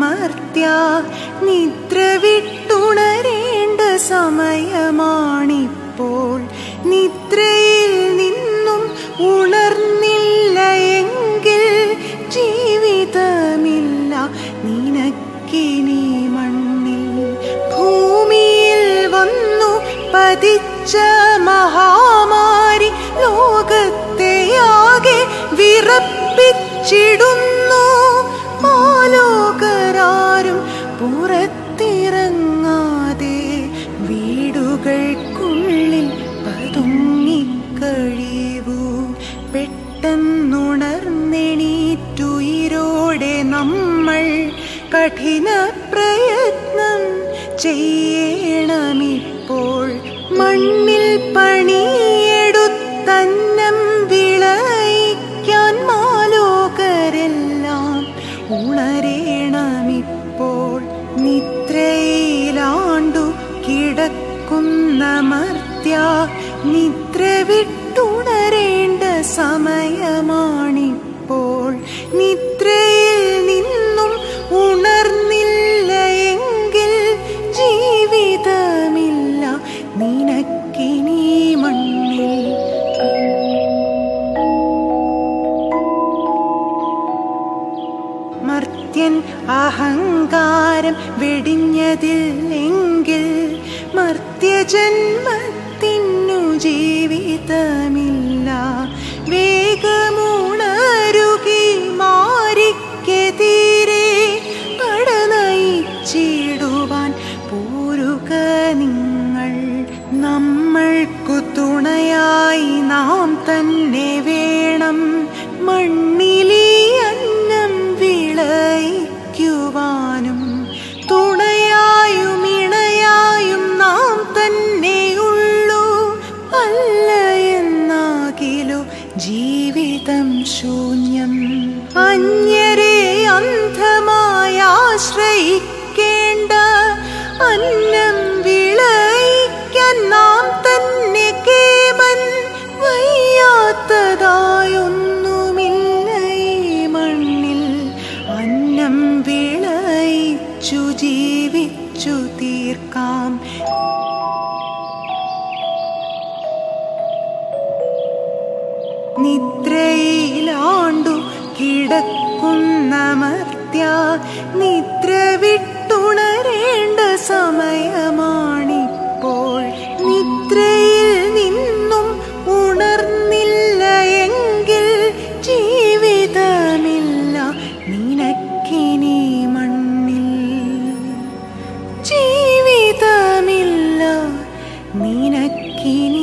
മർത്യ നിദ്ര വിട്ടുണരേണ്ട സമയമാണിപ്പോൾ. നിദ്രയിൽ നിന്നും ഉണർന്നില്ല എങ്കിൽ ജീവിതമില്ല. നിനക്കിനി മണ്ണിൽ ഭൂമിയിൽ വന്നു പതിച്ച മഹാമാരി ലോകത്തെയാകെ വിറപ്പിച്ചിടുന്നു. പുറത്തിറങ്ങാതെ വീടുകൾക്കുള്ളിൽ പതുങ്ങിക്കഴിവൂ പെട്ടെന്നുണർന്നെണീറ്റുയിരോടെ നമ്മൾ കഠിന പ്രയത്നം ചെയ്യണമിപ്പോൾ. മണ്ണിൽ പണിയെടുത്തന്നം വിളയിക്കാൻ മാലോകരെല്ലാം ഉണരേണമിപ്പോൾ. നിദ്രയിലാണ്ടു കിടക്കുന്ന മർത്യ നിദ്ര വിട്ടുണരേണ്ട സമയമാണിപ്പോൾ. നിദ്രയിൽ മർത്യൻ അഹങ്കാരം വെടിഞ്ഞതില്ലെങ്കിൽ മർത്യജന്മത്തിനു ജീവിതമില്ല. വേഗമുണരുകി മാറിക്കെതിരെ പടനയിച്ചിടുവാൻ പോരുക നിങ്ങൾ. നമ്മൾക്കു തുണയായി നാം തന്നെ വേണം. മണ്ണിലീ വിളയിക്കുവാനും തുണയായും ഇണയായും നാം തന്നെയുള്ളൂ. അല്ല എന്നാകിലോ ജീവിതം ശൂന്യം. അന്യരെ അന്ധമായി ആശ്രയിക്കേണ്ട അന്നം വിളയിക്കാൻ നാം തന്നെ നിദ്ര വിട്ടുണരേണ്ട സമയമാണിപ്പോൾ. നിദ്രയിൽ നിന്നും ഉണർന്നില്ല എങ്കിൽ ജീവിതമില്ല. നിനക്കിനി മണ്ണിൽ ജീവിതമില്ല. നിനക്കിനി